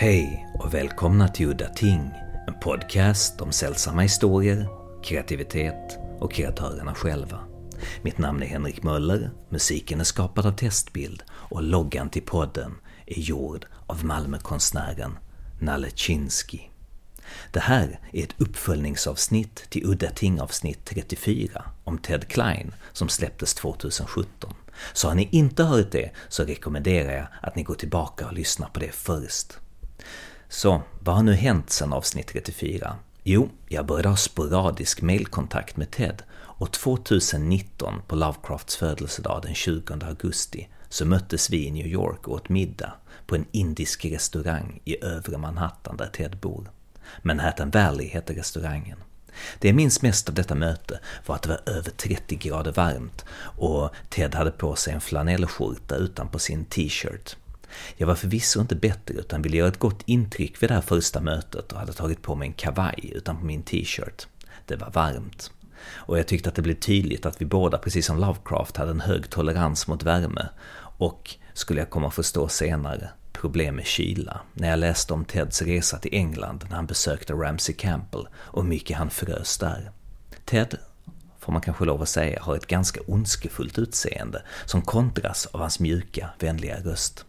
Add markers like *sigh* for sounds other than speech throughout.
Hej och välkomna till Udda Ting, en podcast om sällsamma historier, kreativitet och kreatörerna själva. Mitt namn är Henrik Möller, musiken är skapad av Testbild och loggan till podden är gjord av Malmökonstnären Nalle Chinsky. Det här är ett uppföljningsavsnitt till Udda Ting-avsnitt 34 om Ted Klein som släpptes 2017. Så har ni inte hört det så rekommenderar jag att ni går tillbaka och lyssnar på det först. Så, vad har nu hänt sedan avsnitt 34? Jo, jag började ha sporadisk mailkontakt med Ted och 2019 på Lovecrafts födelsedag den 20 augusti så möttes vi i New York och åt middag på en indisk restaurang i övre Manhattan där Ted bor. Manhattan Valley heter restaurangen. Det jag minns mest av detta möte var att det var över 30 grader varmt och Ted hade på sig en flanellskjorta utanpå sin t-shirt. Jag var förvisso inte bättre utan ville göra ett gott intryck vid det här första mötet och hade tagit på mig en kavaj utanpå min t-shirt. Det var varmt. Och jag tyckte att det blev tydligt att vi båda, precis som Lovecraft, hade en hög tolerans mot värme och, skulle jag komma att förstå senare, problem med kyla när jag läste om Teds resa till England när han besökte Ramsey Campbell och hur mycket han frös där. Ted, får man kanske lov att säga, har ett ganska ondskefullt utseende som kontras av hans mjuka, vänliga röst.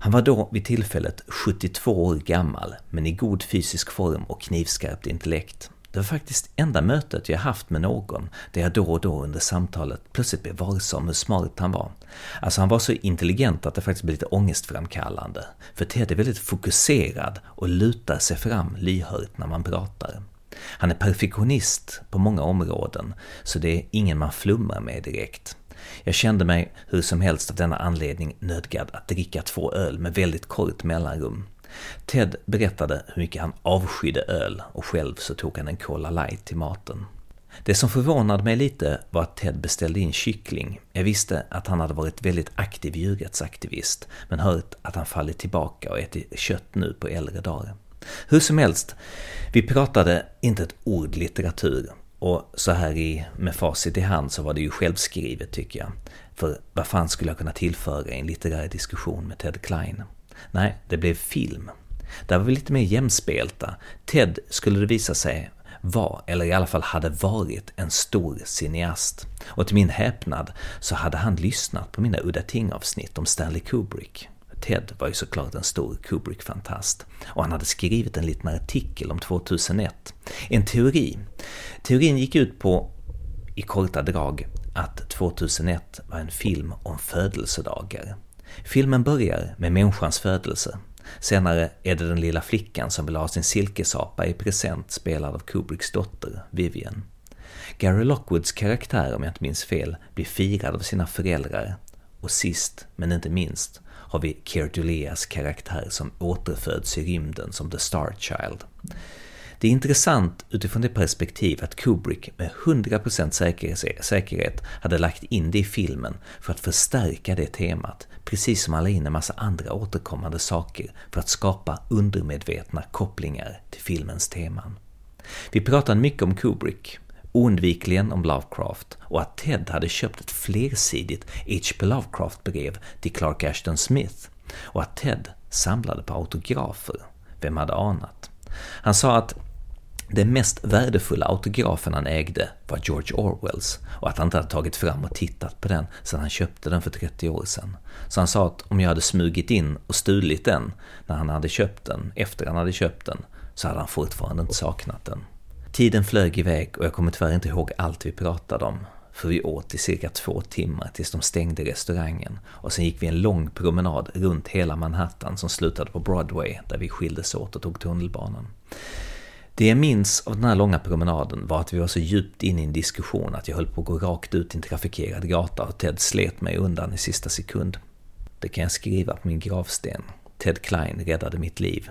Han var då vid tillfället 72 år gammal, men i god fysisk form och knivskarpt intellekt. Det var faktiskt enda mötet jag haft med någon där jag då och då under samtalet plötsligt blev varse om hur smart han var. Alltså han var så intelligent att det faktiskt blev lite ångestframkallande. För Ted är väldigt fokuserad och lutar sig fram lyhört när man pratar. Han är perfektionist på många områden, så det är ingen man flummar med direkt. Jag kände mig hur som helst av denna anledning nödgad att dricka två öl med väldigt kort mellanrum. Ted berättade hur mycket han avskydde öl och själv så tog han en Cola Light till maten. Det som förvånade mig lite var att Ted beställde in kyckling. Jag visste att han hade varit väldigt aktiv djurrättsaktivist, men hört att han fallit tillbaka och ätit kött nu på äldre dagar. Hur som helst, vi pratade inte ett ord litteratur. Och så här i, med facit i hand så var det ju självskrivet tycker jag. För vad fan skulle jag kunna tillföra i en litterär diskussion med Ted Klein? Nej, det blev film. Där var vi lite mer jämspelta. Ted skulle det visa sig var, eller i alla fall hade varit, en stor cineast. Och till min häpnad så hade han lyssnat på mina Udda Ting-avsnitt om Stanley Kubrick. Ted var ju såklart en stor Kubrick-fantast. Och han hade skrivit en liten artikel om 2001. En teori. Teorin gick ut på, i korta drag, att 2001 var en film om födelsedagar. Filmen börjar med människans födelse. Senare är det den lilla flickan som vill ha sin silkesapa i present spelad av Kubricks dotter, Vivian. Gary Lockwoods karaktär, om jag inte minns fel, blir firad av sina föräldrar. Och sist, men inte minst, har vi Keir Duleas karaktär som återföds i rymden som The Star Child. Det är intressant utifrån det perspektiv att Kubrick med 100% säkerhet hade lagt in det i filmen för att förstärka det temat, precis som han la in en massa andra återkommande saker för att skapa undermedvetna kopplingar till filmens teman. Vi pratade mycket om Kubrick, oundvikligen om Lovecraft och att Ted hade köpt ett flersidigt H.P. Lovecraft-brev till Clark Ashton Smith och att Ted samlade på autografer. Vem hade anat? Han sa att den mest värdefulla autografen han ägde var George Orwells och att han inte hade tagit fram och tittat på den sedan han köpte den för 30 år sedan. Så han sa att om jag hade smugit in och stulit den när han hade köpt den, efter han hade köpt den, så hade han fortfarande inte saknat den. Tiden flög iväg och jag kommer tyvärr inte ihåg allt vi pratade om. För vi åt i cirka två timmar tills de stängde restaurangen. Och sen gick vi en lång promenad runt hela Manhattan som slutade på Broadway där vi skildes åt och tog tunnelbanan. Det jag minns av den här långa promenaden var att vi var så djupt inne i en diskussion att jag höll på att gå rakt ut i en trafikerad gata och Ted slet mig undan i sista sekund. Det kan jag skriva på min gravsten. Ted Klein räddade mitt liv.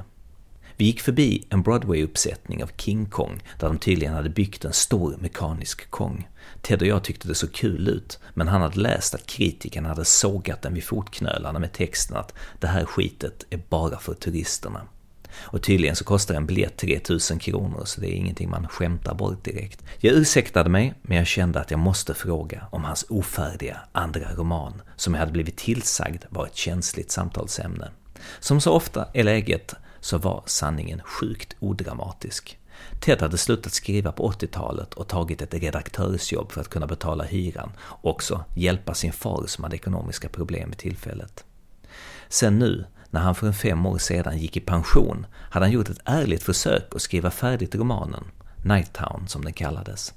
Vi gick förbi en Broadway-uppsättning av King Kong där de tydligen hade byggt en stor mekanisk kong. Ted och jag tyckte det såg kul ut, men han hade läst att kritikerna hade sågat den vid fotknölarna med texten att det här skitet är bara för turisterna. Och tydligen så kostar en biljett 3000 kronor, så det är ingenting man skämtar bort direkt. Jag ursäktade mig, men jag kände att jag måste fråga om hans ofärdiga andra roman, som jag hade blivit tillsagd var ett känsligt samtalsämne. Som så ofta är läget så var sanningen sjukt odramatisk. Ted hade slutat skriva på 80-talet och tagit ett redaktörsjobb för att kunna betala hyran och också hjälpa sin far som hade ekonomiska problem vid tillfället. Sen nu, när han för en fem år sedan gick i pension, hade han gjort ett ärligt försök att skriva färdigt romanen, Nighttown som den kallades.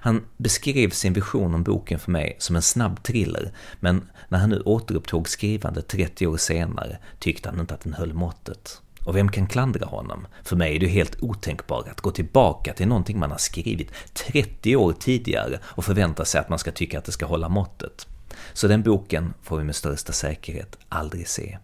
Han beskrev sin vision om boken för mig som en snabb thriller, men när han nu återupptog skrivandet 30 år senare tyckte han inte att den höll måttet. Och vem kan klandra honom? För mig är det helt otänkbart att gå tillbaka till någonting man har skrivit 30 år tidigare och förvänta sig att man ska tycka att det ska hålla måttet. Så den boken får vi med största säkerhet aldrig se.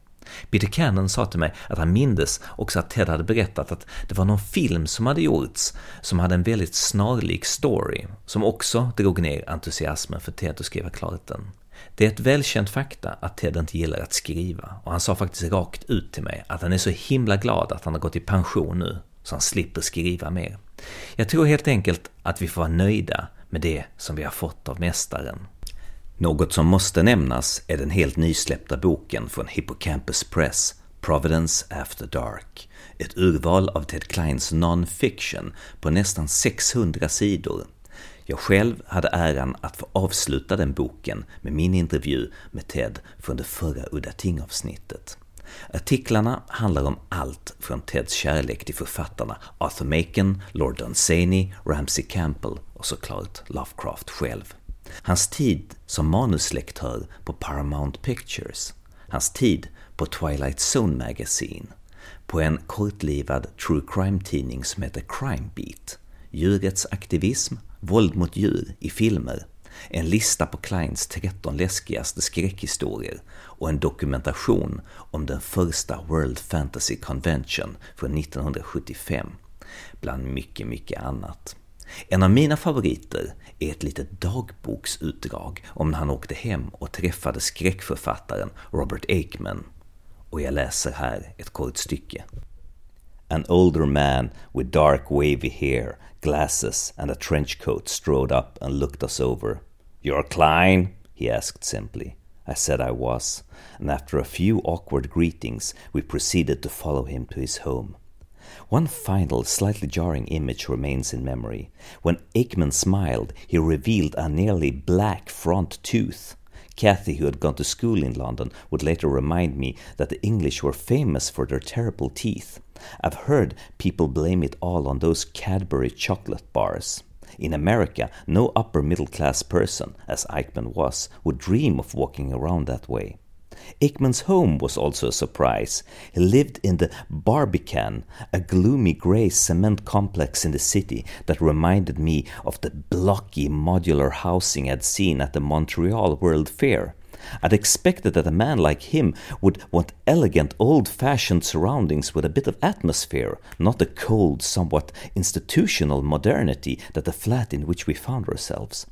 Peter Cannon sa till mig att han mindes också att Ted hade berättat att det var någon film som hade gjorts som hade en väldigt snarlik story, som också drog ner entusiasmen för Ted att skriva klart den. Det är ett välkänt fakta att Ted inte gillar att skriva och han sa faktiskt rakt ut till mig att han är så himla glad att han har gått i pension nu så han slipper skriva mer. Jag tror helt enkelt att vi får vara nöjda med det som vi har fått av Mästaren. Något som måste nämnas är den helt nysläppta boken från Hippocampus Press, Providence After Dark. Ett urval av Ted Kleins non-fiction på nästan 600 sidor jag själv hade äran att få avsluta den boken med min intervju med Ted från det förra Udda Ting-avsnittet. Artiklarna handlar om allt från Teds kärlek till författarna Arthur Machen, Lord Dunsany, Ramsey Campbell och såklart Lovecraft själv. Hans tid som manuslektör på Paramount Pictures, hans tid på Twilight Zone Magazine, på en kortlivad true crime-tidning som heter Crime Beat, djurrättsaktivism våld mot djur i filmer, en lista på Kleins 13 läskigaste skräckhistorier och en dokumentation om den första World Fantasy Convention från 1975, bland mycket, mycket annat. En av mina favoriter är ett litet dagboksutdrag om när han åkte hem och träffade skräckförfattaren Robert Aikman. Och jag läser här ett kort stycke. An older man with dark wavy hair, glasses, and a trench coat strode up and looked us over. You're Klein? he asked simply. I said I was, and after a few awkward greetings, we proceeded to follow him to his home. One final, slightly jarring image remains in memory. When Aickman smiled, he revealed a nearly black front tooth. Kathy, who had gone to school in London, would later remind me that the English were famous for their terrible teeth. I've heard people blame it all on those Cadbury chocolate bars. In America, no upper middle class person, as Aickman was, would dream of walking around that way. Aickman's home was also a surprise. He lived in the Barbican, a gloomy grey cement complex in the city that reminded me of the blocky modular housing I'd seen at the Montreal World Fair. I'd expected that a man like him would want elegant, old fashioned surroundings with a bit of atmosphere, not the cold, somewhat institutional modernity that the flat in which we found ourselves.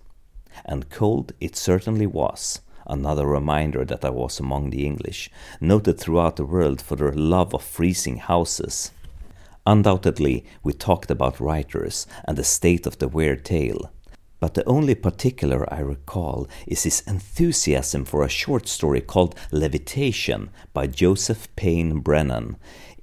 And cold it certainly was another reminder that I was among the English, noted throughout the world for their love of freezing houses. Undoubtedly, we talked about writers and the state of the weird tale, but the only particular I recall is his enthusiasm for a short story called Levitation by Joseph Payne Brennan,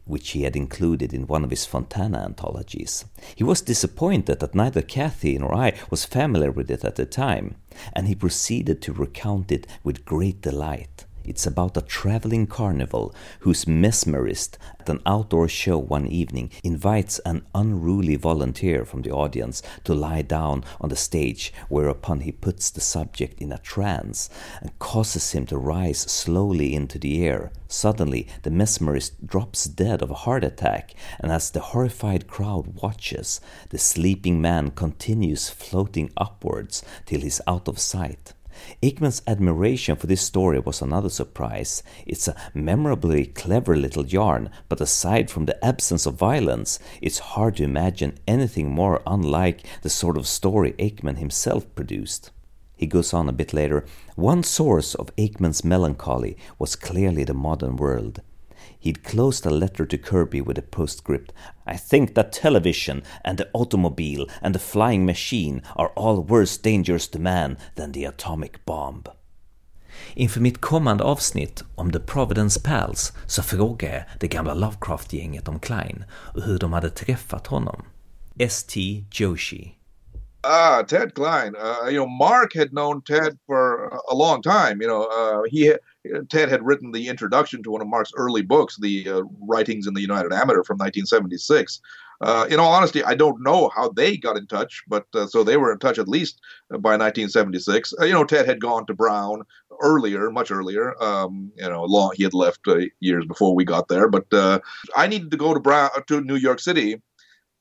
which he had included in one of his Fontana anthologies. He was disappointed that neither Kathy nor I was familiar with it at the time, and he proceeded to recount it with great delight. It's about a traveling carnival whose mesmerist at an outdoor show one evening invites an unruly volunteer from the audience to lie down on the stage, whereupon he puts the subject in a trance and causes him to rise slowly into the air. Suddenly, the mesmerist drops dead of a heart attack, and as the horrified crowd watches, the sleeping man continues floating upwards till he's out of sight. Aickman's admiration for this story was another surprise. It's a memorably clever little yarn, but aside from the absence of violence, it's hard to imagine anything more unlike the sort of story Aickman himself produced. He goes on a bit later. One source of Aickman's melancholy was clearly the modern world. He'd closed a letter to Kirby with a postscript I think that television and the automobile and the flying machine are all worse dangers to man than the atomic bomb. Inför mitt kommande avsnitt om The Providence Pals så frågade jag det gamla Lovecraft-gänget om Klein och hur de hade träffat honom. S.T. Joshi. Ah, Ted Klein. Uh, you know, Mark had known Ted for a long time. You know, uh, he Ted had written the introduction to one of Mark's early books, the uh, Writings in the United Amateur from 1976. Uh, in all honesty, I don't know how they got in touch, but uh, so they were in touch at least by 1976. Uh, you know, Ted had gone to Brown earlier, much earlier. Um, you know, long he had left uh, years before we got there, but uh, I needed to go to Brown to New York City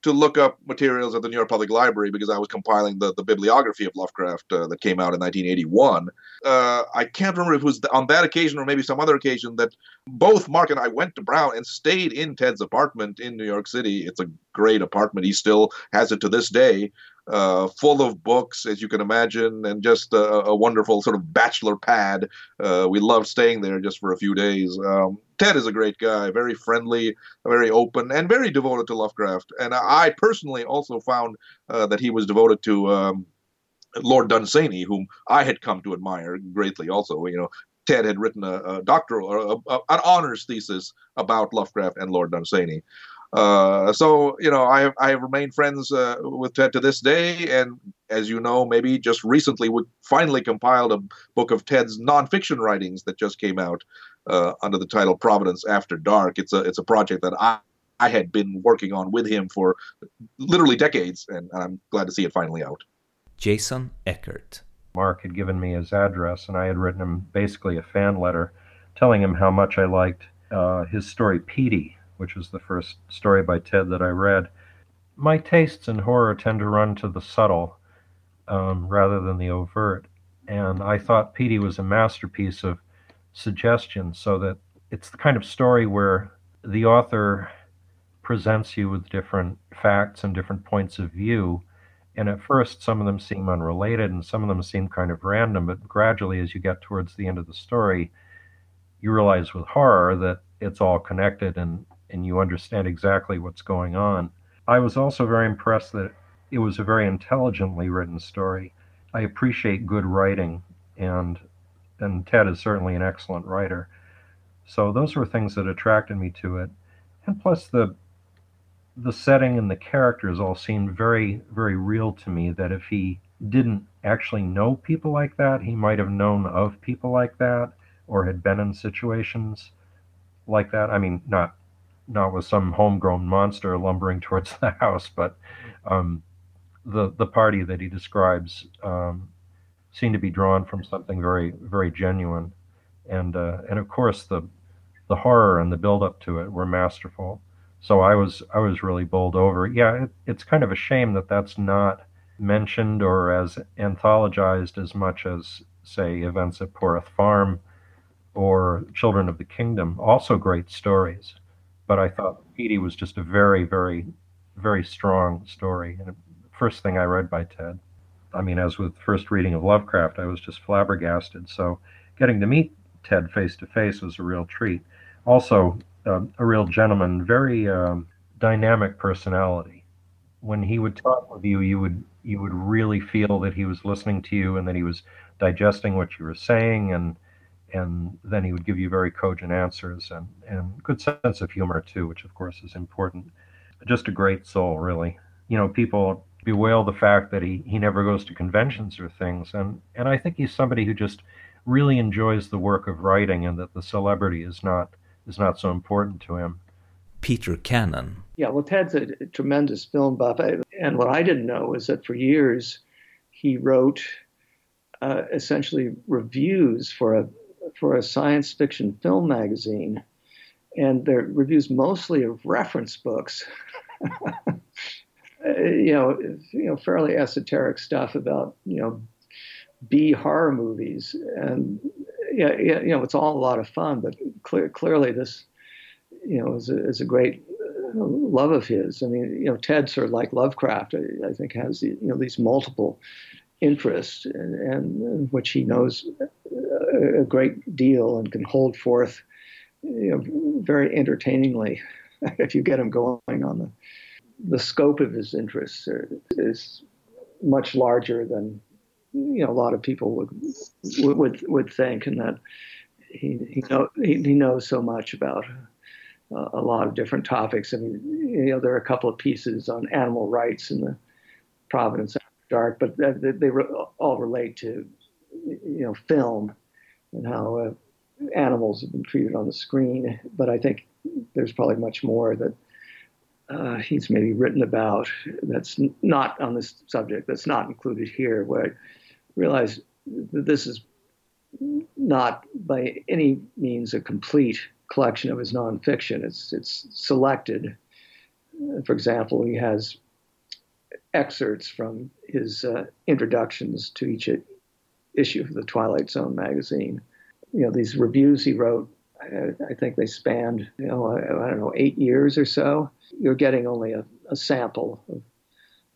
to look up materials at the New York Public Library because I was compiling the, the bibliography of Lovecraft uh, that came out in 1981. Uh, I can't remember if it was on that occasion or maybe some other occasion that both Mark and I went to Brown and stayed in Ted's apartment in New York City. It's a great apartment. He still has it to this day uh, full of books, as you can imagine, and just a, a wonderful sort of bachelor pad. Uh, we loved staying there just for a few days. Um, Ted is a great guy, very friendly, very open, and very devoted to Lovecraft. And I personally also found uh, that he was devoted to um, Lord Dunsany, whom I had come to admire greatly. Also, you know, Ted had written a, a doctoral, a, a, an honors thesis about Lovecraft and Lord Dunsany. Uh, so you know, I have I have remained friends uh, with Ted to this day, and as you know, maybe just recently we finally compiled a book of Ted's nonfiction writings that just came out uh, under the title Providence After Dark. It's a it's a project that I I had been working on with him for literally decades, and I'm glad to see it finally out. Jason Eckhardt. Mark had given me his address, and I had written him basically a fan letter telling him how much I liked uh, his story Petey which was the first story by Ted that I read. My tastes in horror tend to run to the subtle um, rather than the overt. And I thought Petey was a masterpiece of suggestion, so that it's the kind of story where the author presents you with different facts and different points of view. And at first, some of them seem unrelated and some of them seem kind of random, but gradually, as you get towards the end of the story, you realize with horror that it's all connected and and you understand exactly what's going on. I was also very impressed that it was a very intelligently written story. I appreciate good writing, and and Ted is certainly an excellent writer. So those were things that attracted me to it, and plus the the setting and the characters all seemed very very real to me. That if he didn't actually know people like that, he might have known of people like that, or had been in situations like that. I mean, not not with some homegrown monster lumbering towards the *laughs* house, but um, the the party that he describes um, seemed to be drawn from something very very genuine, and uh, and of course the the horror and the build up to it were masterful. So I was I was really bowled over. Yeah, it, it's kind of a shame that that's not mentioned or as anthologized as much as say events at Poroth Farm or Children of the Kingdom. Also great stories but I thought Petey was just a very, very, very strong story. And first thing I read by Ted. I mean, as with first reading of Lovecraft, I was just flabbergasted. So getting to meet Ted face to face was a real treat. Also, uh, a real gentleman, very um, dynamic personality. When he would talk with you, you would you would really feel that he was listening to you and that he was digesting what you were saying and and then he would give you very cogent answers and, and good sense of humor too, which of course is important. Just a great soul, really. You know, people bewail the fact that he, he never goes to conventions or things, and, and I think he's somebody who just really enjoys the work of writing and that the celebrity is not is not so important to him. Peter Cannon. Yeah, well, Ted's a tremendous film buff, and what I didn't know is that for years he wrote uh, essentially reviews for a for a science fiction film magazine, and they're reviews mostly of reference books. *laughs* Uh, you know, you know, fairly esoteric stuff about you know B horror movies, and yeah, yeah, you know, it's all a lot of fun. But clear, clearly, this you know is a, is a great uh, love of his. I mean, you know, Ted sort of like Lovecraft, I, I think, has you know these multiple interests, and, and which he knows uh, a great deal and can hold forth you know, very entertainingly *laughs* if you get him going on the the scope of his interests is much larger than you know a lot of people would would would think, and that he he, know, he, he knows so much about uh, a lot of different topics. I mean, you know, there are a couple of pieces on animal rights in the Providence After Dark, but they, they re- all relate to you know film and how uh, animals have been treated on the screen. But I think there's probably much more that uh, he's maybe written about that's not on this subject, that's not included here. Where I realize that this is not by any means a complete collection of his nonfiction. It's it's selected. For example, he has excerpts from his uh, introductions to each issue of the Twilight Zone magazine. You know, these reviews he wrote, I, I think they spanned, you know, I, I, don't know, eight years or so. You're getting only a, a sample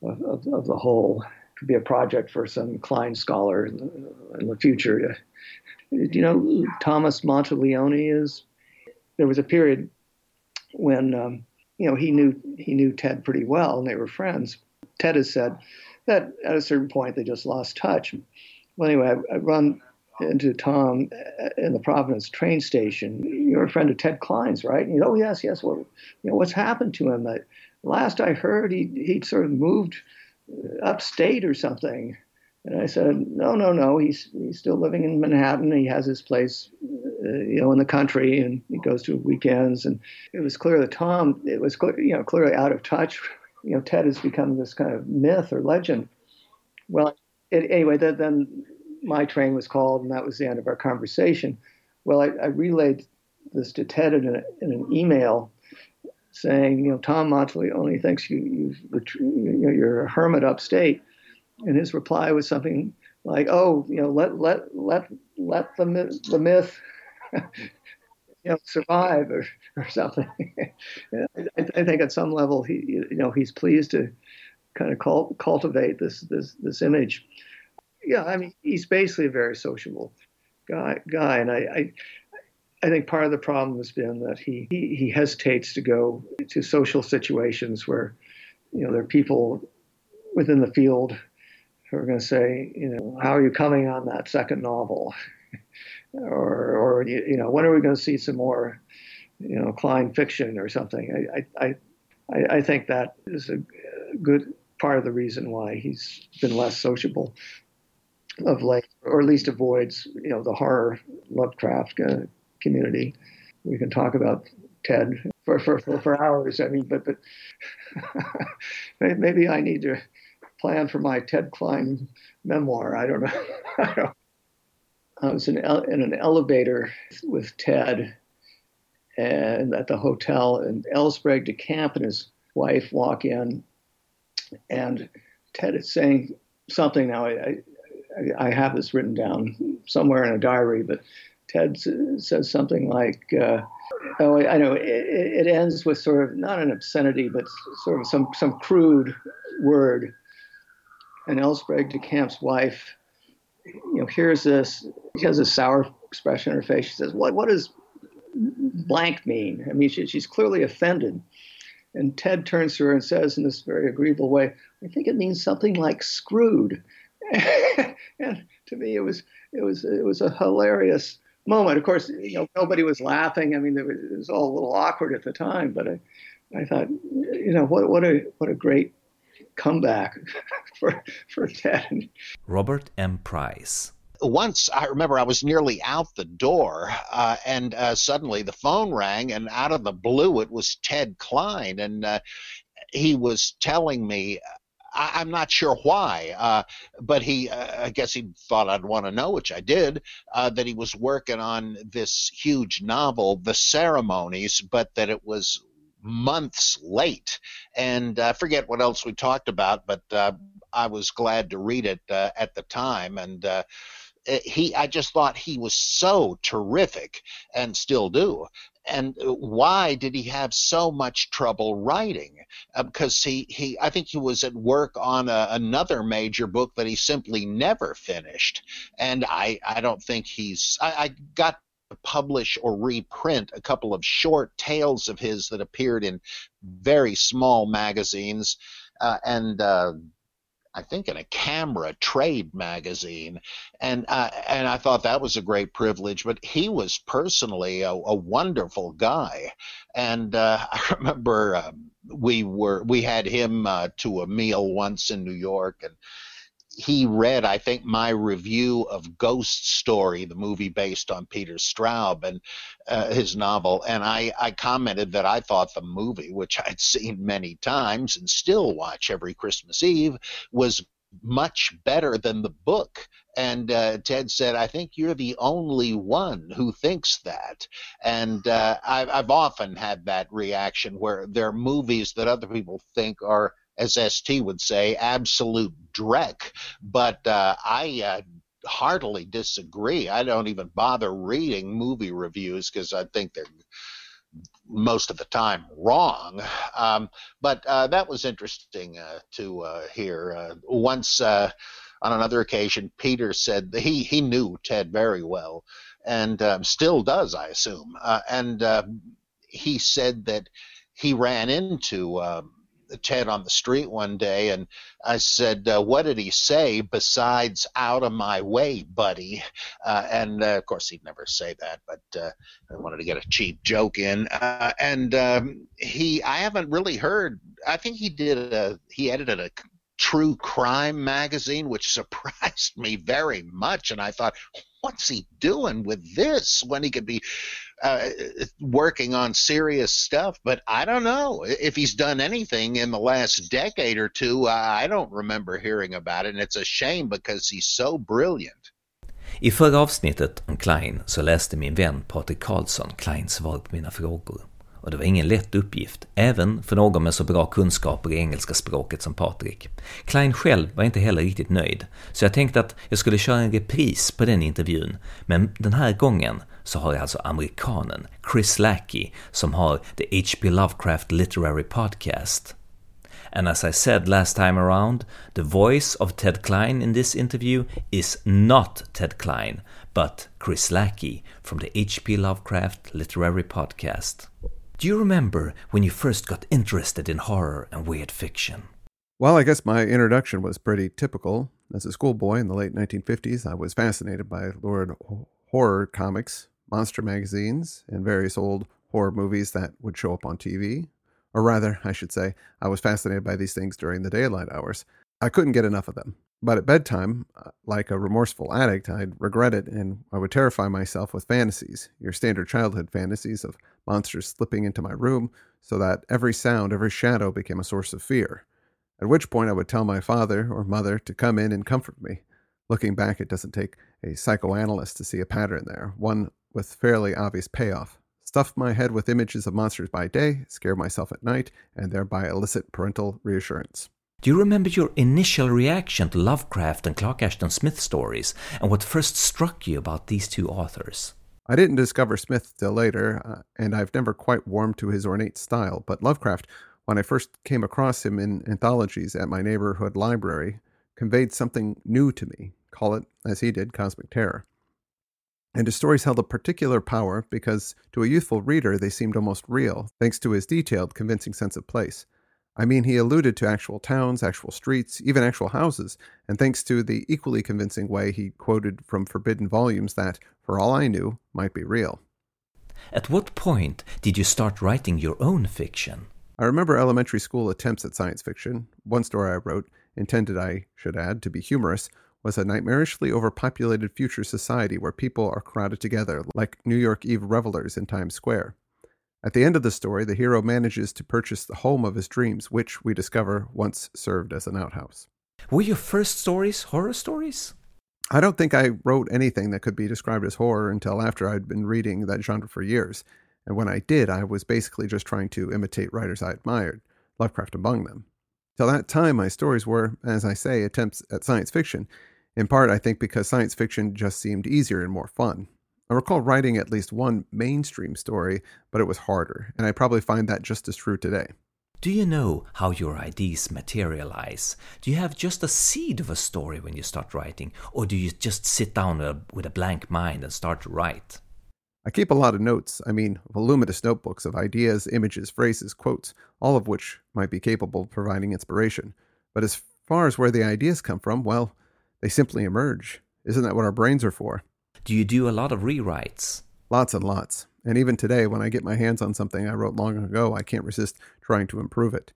of, of, of, the whole. It could be a project for some Klein scholar in the, in the future. You know Thomas Monteleone is? There was a period when um, you know he knew he knew Ted pretty well, and they were friends. Ted has said that at a certain point they just lost touch. Well, anyway, I, I run into Tom in the Providence train station. You're a friend of Ted Klein's, right? And oh, yes, yes. Well, you know, what's happened to him? Last I heard, he he'd sort of moved upstate or something. And I said, no, no, no. He's he's still living in Manhattan. He has his place, uh, you know, in the country, and he goes to weekends. And it was clear that Tom, it was clear, you know, clearly out of touch. You know, Ted has become this kind of myth or legend. Well, it, anyway, that, then my train was called, and that was the end of our conversation. Well, I, I relayed this to Ted in, a, in, an email saying, you know, Tom Monteleone thinks you, you, you're a hermit upstate. And his reply was something like, "Oh, you know, let let let let the myth, the myth *laughs* you know, survive or, or something." *laughs* I, I, think at some level he you know he's pleased to kind of cult, cultivate this this this image yeah, I mean, he's basically a very sociable guy. Guy, and I, I, I think part of the problem has been that he, he he hesitates to go to social situations where, you know, there are people within the field who are going to say, you know, how are you coming on that second novel, *laughs* or or you know, when are we going to see some more, you know, Klein fiction or something? I I I, I think that is a good part of the reason why he's been less sociable of late, or at least avoids you know the horror Lovecraft uh, community. We can talk about Ted for, for, for, for hours. I mean, but but *laughs* maybe I need to plan for my Ted Klein memoir. I don't know. *laughs* I, was in, in an elevator with Ted and at the hotel, and L. Sprague de Camp and his wife walk in, and Ted is saying something now. I, I have this written down somewhere in a diary, but Ted says something like, uh, "Oh, I know." It, it, ends with sort of not an obscenity, but sort of some some crude word. And L. Sprague de Camp's wife, you know, hears this. She has a sour expression on her face. She says, "What? What does blank mean?" I mean, she, she's clearly offended. And Ted turns to her and says, in this very agreeable way, "I think it means something like screwed." *laughs* and to me, it was it was it was a hilarious moment. Of course, you know nobody was laughing. I mean, was, it was all a little awkward at the time, but I I thought, you know, what what a what a great comeback *laughs* for for Ted. Robert M. Price. Once I remember I was nearly out the door, uh, and uh, suddenly the phone rang, and out of the blue it was Ted Klein, and uh, he was telling me I, am not sure why, uh, but he, uh, I guess he thought I'd want to know, which I did, uh, that he was working on this huge novel, The Ceremonies, but that it was months late. And I forget what else we talked about, but uh, I was glad to read it uh, at the time. And uh, he i just thought he was so terrific and still do and why did he have so much trouble writing? Uh, because he, he, I think he was at work on a, another major book that he simply never finished, and I, I don't think he's. I, I got publish or reprint a couple of short tales of his that appeared in very small magazines, uh, and uh, I think in a camera trade magazine, and uh, and I thought that was a great privilege. But he was personally a, a wonderful guy, and uh, *laughs* I remember uh, we were we had him uh, to a meal once in New York, and he read, I think, my review of Ghost Story, the movie based on Peter Straub and uh, his novel, and I, I commented that I thought the movie, which *laughs* I'd seen many times and still watch every Christmas Eve, was much better than the book. And uh, Ted said, I think you're the only one who thinks that. And uh, I've, I've often had that reaction where there are movies that other people think are as ST would say, absolute dreck. But uh, I uh, heartily disagree. I don't even bother reading movie reviews because I think they're most of the time wrong. Um, but uh, that was interesting uh, to uh, hear. Uh, once on another occasion, Peter said he, he knew Ted very well and um, still does, I assume. and he said that he ran into um, Ted on the street one day, and I said, uh, "What did he say besides out of my way, buddy?" Uh, and uh, of course, he'd never say that, but uh, I wanted to get a cheap joke in. Uh, and um, he, I haven't really heard. I think he did. A, he edited a true crime magazine, which *laughs* surprised me very much. And I thought, what's he doing with this when he could be uh, working on serious stuff? But I don't know if he's done anything in the last decade or two. I don't remember hearing about it, and it's a shame because he's so brilliant. I förra avsnittet om Klein så läste min vän Patrik Karlsson Kleins svar på mina frågor. och det var ingen lätt uppgift, även för någon med så bra kunskaper i engelska språket som Patrik. Klein själv var inte heller riktigt nöjd, så jag tänkte att jag skulle köra en repris på den intervjun, men den här gången så har jag alltså amerikanen Chris Lackey som har The H.P. Lovecraft Literary Podcast. And as I said last time around, the voice of Ted Klein in this interview is not Ted Klein, but Chris Lackey from the H.P. Lovecraft Literary Podcast. Do you remember when you first got interested in horror and weird fiction? Well, I guess my introduction was pretty typical. As a schoolboy in the late 1950s, I was fascinated by lurid horror comics, monster magazines, and various old horror movies that would show up on TV. Or rather, I should say, I was fascinated by these things during the daylight hours. I couldn't get enough of them. But at bedtime, uh, like a remorseful addict, I'd regret it and I would terrify myself with fantasies, your standard childhood fantasies of monsters slipping into my room so that every sound, every shadow became a source of fear. At which point I would tell my father or mother to come in and comfort me. Looking back, it doesn't take a psychoanalyst to see a pattern there, one with fairly obvious payoff. Stuff my head with images of monsters by day, scare myself at night, and thereby elicit parental reassurance. Do you remember your initial reaction to Lovecraft and Clark Ashton Smith stories, and what first struck you about these two authors? I didn't discover Smith till later, uh, and I've never quite warmed to his ornate style, but Lovecraft, when I first came across him in anthologies at my neighborhood library, conveyed something new to me, call it, as he did, cosmic terror. And his stories held a particular power because to a youthful reader they seemed almost real, thanks to his detailed, convincing sense of place. I mean, he alluded to actual towns, actual streets, even actual houses, and thanks to the equally convincing way he quoted from forbidden volumes that, for all I knew, might be real. At what point did you start writing your own fiction? I remember elementary school attempts at science fiction. One story I wrote, intended, I should add, to be humorous, was a nightmarishly overpopulated future society where people are crowded together like New York Eve revelers in Times Square. At the end of the story, the hero manages to purchase the home of his dreams, which we discover once served as an outhouse. Were your first stories horror stories? I don't think I wrote anything that could be described as horror until after I'd been reading that genre for years. And when I did, I was basically just trying to imitate writers I admired, Lovecraft among them. Till that time, my stories were, as I say, attempts at science fiction, in part, I think, because science fiction just seemed easier and more fun. I recall writing at least one mainstream story, but it was harder, and I probably find that just as true today. Do you know how your ideas materialize? Do you have just a seed of a story when you start writing, or do you just sit down with a blank mind and start to write? I keep a lot of notes, I mean, voluminous notebooks of ideas, images, phrases, quotes, all of which might be capable of providing inspiration. But as far as where the ideas come from, well, they simply emerge. Isn't that what our brains are for? Do you do a lot of rewrites? Lots and lots. And even today, when I get my hands on something I wrote long ago, I can't resist trying to improve it.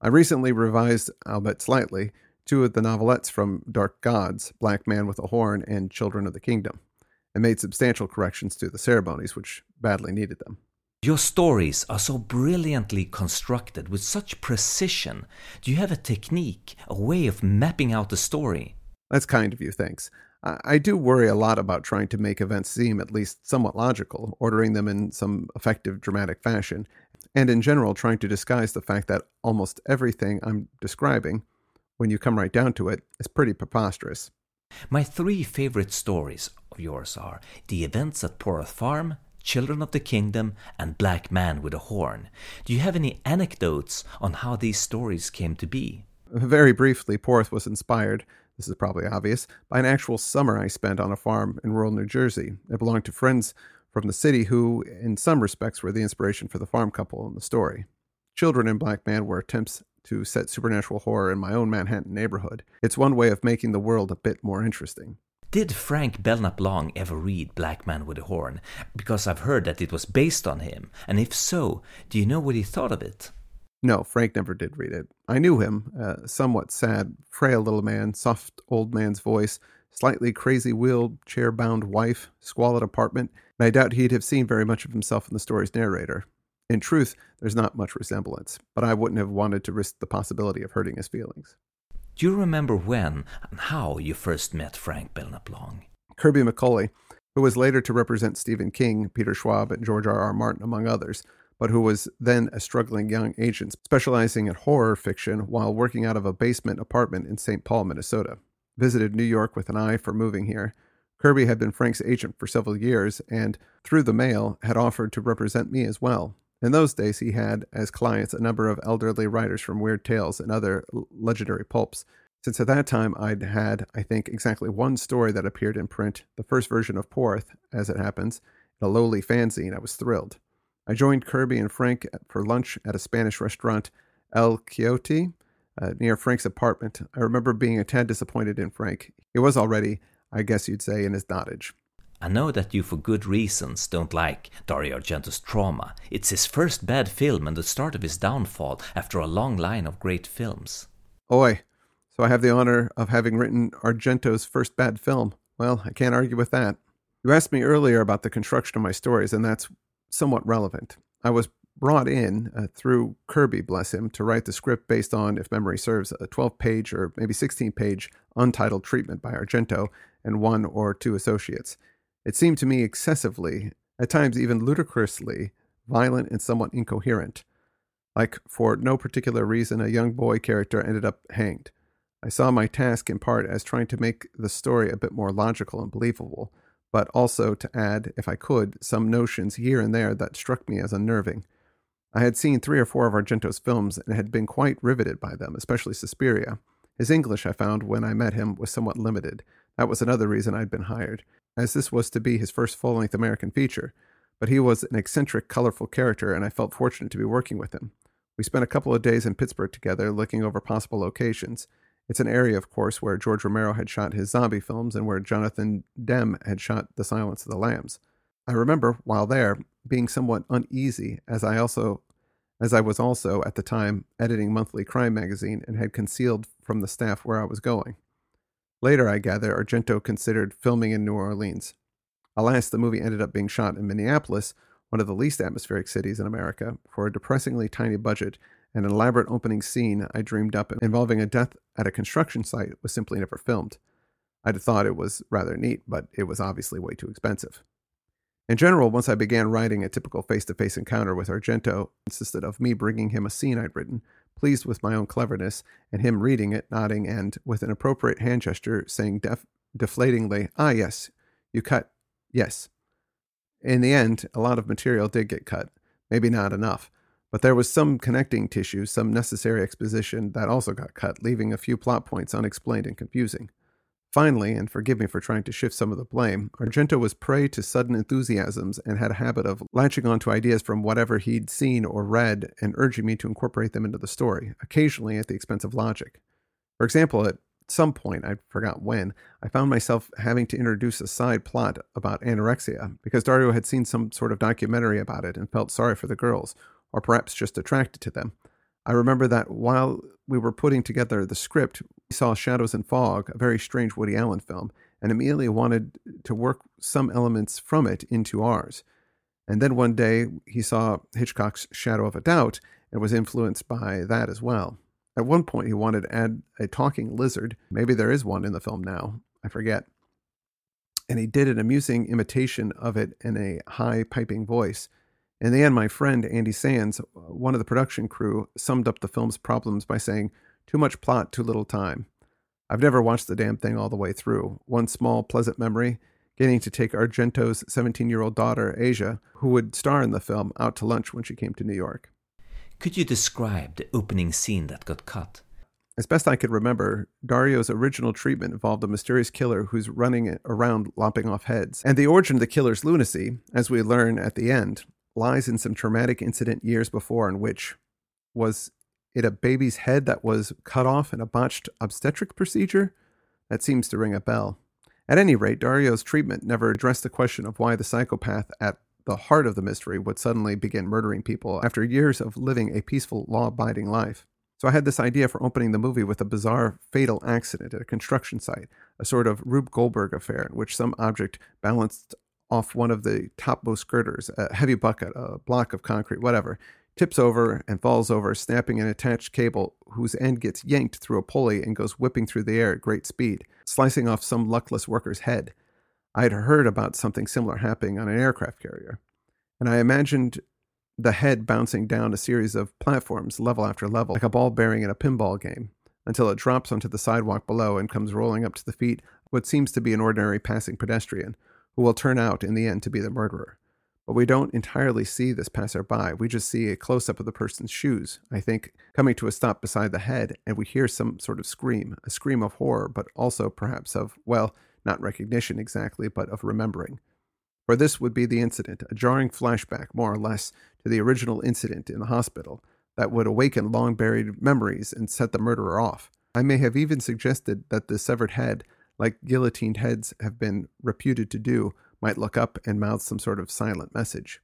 I recently revised, albeit slightly, two of the novelettes from Dark Gods, Black Man with a Horn and Children of the Kingdom, and made substantial corrections to the ceremonies, which badly needed them. Your stories are so brilliantly constructed with such precision. Do you have a technique, a way of mapping out the story? That's kind of you, thanks. I do worry a lot about trying to make events seem at least somewhat logical, ordering them in some effective dramatic fashion, and in general trying to disguise the fact that almost everything I'm describing, when you come right down to it, is pretty preposterous. My three favorite stories of yours are The Events at Poroth Farm, Children of the Kingdom, and Black Man with a Horn. Do you have any anecdotes on how these stories came to be? Very briefly, Poroth was inspired this is probably obvious, by an actual summer I spent on a farm in rural New Jersey. It belonged to friends from the city who, in some respects, were the inspiration for the farm couple in the story. Children in Black Man were attempts to set supernatural horror in my own Manhattan neighborhood. It's one way of making the world a bit more interesting. Did Frank Belknap Long ever read Black Man with a Horn? Because I've heard that it was based on him, and if so, do you know what he thought of it? No, Frank never did read it. I knew him, a somewhat sad, frail little man, soft old man's voice, slightly crazy wheelchair bound wife, squalid apartment, and I doubt he'd have seen very much of himself in the story's narrator. In truth, there's not much resemblance, but I wouldn't have wanted to risk the possibility of hurting his feelings. Do you remember when and how you first met Frank Belknap Long? Kirby McCauley, who was later to represent Stephen King, Peter Straub, and George R. R. Martin, among others, but who was then a struggling young agent specializing in horror fiction while working out of a basement apartment in St. Paul, Minnesota. Visited New York with an eye for moving here. Kirby had been Frank's agent for several years and, through the mail, had offered to represent me as well. In those days, he had as clients a number of elderly writers from Weird Tales and other legendary pulps. Since at that time I'd had, I think, exactly one story that appeared in print, the first version of Poroth, as it happens, in a lowly fanzine, I was thrilled. I joined Kirby and Frank for lunch at a Spanish restaurant, El Quixote, uh, near Frank's apartment. I remember being a tad disappointed in Frank. He was already, I guess you'd say, in his dotage. I know that you, for good reasons, don't like Dario Argento's Trauma. It's his first bad film and the start of his downfall after a long line of great films. Oi, so I have the honor of having written Argento's first bad film. Well, I can't argue with that. You asked me earlier about the construction of my stories, and that's somewhat relevant. I was brought in uh, through Kirby, bless him, to write the script based on, if memory serves, a 12 page or maybe 16 page untitled treatment by Argento and one or two associates. It seemed to me excessively, at times even ludicrously, violent and somewhat incoherent. Like, for no particular reason, a young boy character ended up hanged. I saw my task in part as trying to make the story a bit more logical and believable, but also to add, if I could, some notions here and there that struck me as unnerving. I had seen three or four of Argento's films and had been quite riveted by them, especially Suspiria. His English, I found, when I met him, was somewhat limited. That was another reason I'd been hired, as this was to be his first full length American feature. But he was an eccentric, colorful character, and I felt fortunate to be working with him. We spent a couple of days in Pittsburgh together, looking over possible locations. It's an area, of course, where George Romero had shot his zombie films and where Jonathan Demme had shot The Silence of the Lambs. I remember, while there, being somewhat uneasy as I also as I was also at the time editing monthly crime magazine and had concealed from the staff where I was going. Later, I gather, Argento considered filming in New Orleans. Alas, the movie ended up being shot in Minneapolis, one of the least atmospheric cities in America, for a depressingly tiny budget and an elaborate opening scene I dreamed up involving a death at a construction site was simply never filmed. I'd thought it was rather neat, but it was obviously way too expensive. In general, once I began writing, a typical face to face encounter with Argento consisted of me bringing him a scene I'd written, pleased with my own cleverness, and him reading it, nodding, and, with an appropriate hand gesture, saying def- deflatingly, Ah, yes, you cut, yes. In the end, a lot of material did get cut, maybe not enough, but there was some connecting tissue, some necessary exposition that also got cut, leaving a few plot points unexplained and confusing. Finally, and forgive me for trying to shift some of the blame, Argento was prey to sudden enthusiasms and had a habit of latching onto ideas from whatever he'd seen or read and urging me to incorporate them into the story, occasionally at the expense of logic. For example, at some point, I forgot when, I found myself having to introduce a side plot about anorexia because Dario had seen some sort of documentary about it and felt sorry for the girls, or perhaps just attracted to them. I remember that while we were putting together the script, saw Shadows and Fog, a very strange Woody Allen film, and immediately wanted to work some elements from it into ours. And then one day he saw Hitchcock's Shadow of a Doubt and was influenced by that as well. At one point, he wanted to add a talking lizard. Maybe there is one in the film now. I forget. And he did an amusing imitation of it in a high piping voice. In the end, my friend Andy Sands, one of the production crew, summed up the film's problems by saying, Too much plot, too little time. I've never watched the damn thing all the way through. One small, pleasant memory getting to take Argento's 17 year old daughter, Asia, who would star in the film, out to lunch when she came to New York. Could you describe the opening scene that got cut? As best I could remember, Dario's original treatment involved a mysterious killer who's running around lopping off heads. And the origin of the killer's lunacy, as we learn at the end, lies in some traumatic incident years before in which was it a baby's head that was cut off in a botched obstetric procedure? That seems to ring a bell. At any rate, Dario's treatment never addressed the question of why the psychopath at the heart of the mystery would suddenly begin murdering people after years of living a peaceful, law abiding life. So I had this idea for opening the movie with a bizarre fatal accident at a construction site, a sort of Rube Goldberg affair in which some object balanced off one of the topmost girders, a heavy bucket, a block of concrete, whatever, tips over and falls over, snapping an attached cable whose end gets yanked through a pulley and goes whipping through the air at great speed, slicing off some luckless worker's head. I had heard about something similar happening on an aircraft carrier, and I imagined the head bouncing down a series of platforms, level after level, like a ball bearing in a pinball game, until it drops onto the sidewalk below and comes rolling up to the feet of what seems to be an ordinary passing pedestrian, who will turn out in the end to be the murderer. But we don't entirely see this passerby. We just see a close up of the person's shoes, I think, coming to a stop beside the head, and we hear some sort of scream, a scream of horror, but also perhaps of, well, not recognition exactly, but of remembering. For this would be the incident, a jarring flashback, more or less, to the original incident in the hospital that would awaken long buried memories and set the murderer off. I may have even suggested that the severed head, like guillotined heads have been reputed to do, might look up and mouth some sort of silent message.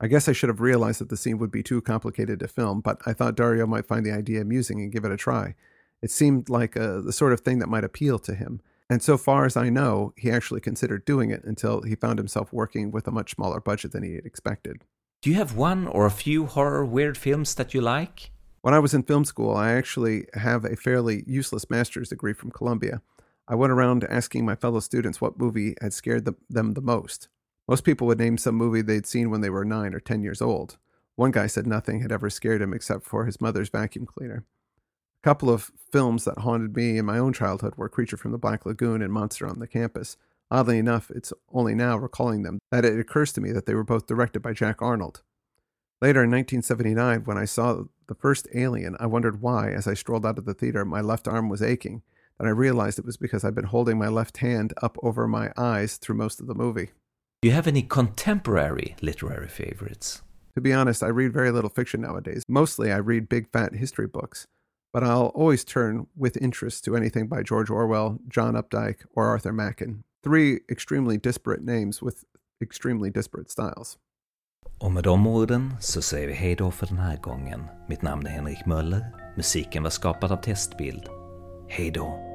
I guess I should have realized that the scene would be too complicated to film, but I thought Dario might find the idea amusing and give it a try. It seemed like uh, the sort of thing that might appeal to him, and so far as I know, he actually considered doing it until he found himself working with a much smaller budget than he had expected. Do you have one or a few horror weird films that you like? When I was in film school, I actually have a fairly useless master's degree from Columbia. I went around asking my fellow students what movie had scared them the most. Most people would name some movie they'd seen when they were nine or ten years old. One guy said nothing had ever scared him except for his mother's vacuum cleaner A couple of films that haunted me in my own childhood were Creature from the Black Lagoon and Monster on the Campus. Oddly enough, it's only now recalling them that it occurs to me that they were both directed by Jack Arnold. Later in 1979, when I saw the first Alien, I wondered why, as I strolled out of the theater, my left arm was aching, and I realized it was because I'd been holding my left hand up over my eyes through most of the movie. Do you have any contemporary literary favorites? To be honest, I read very little fiction nowadays. Mostly, I read big fat history books but I'll always turn with interest to anything by George Orwell, John Updike, or Arthur Machen. Three extremely disparate names with extremely disparate styles. Och med de orden så säger vi hej då för den här gången. Mitt namn är Henrik Möller. Musiken var skapad av Testbild. Hej då!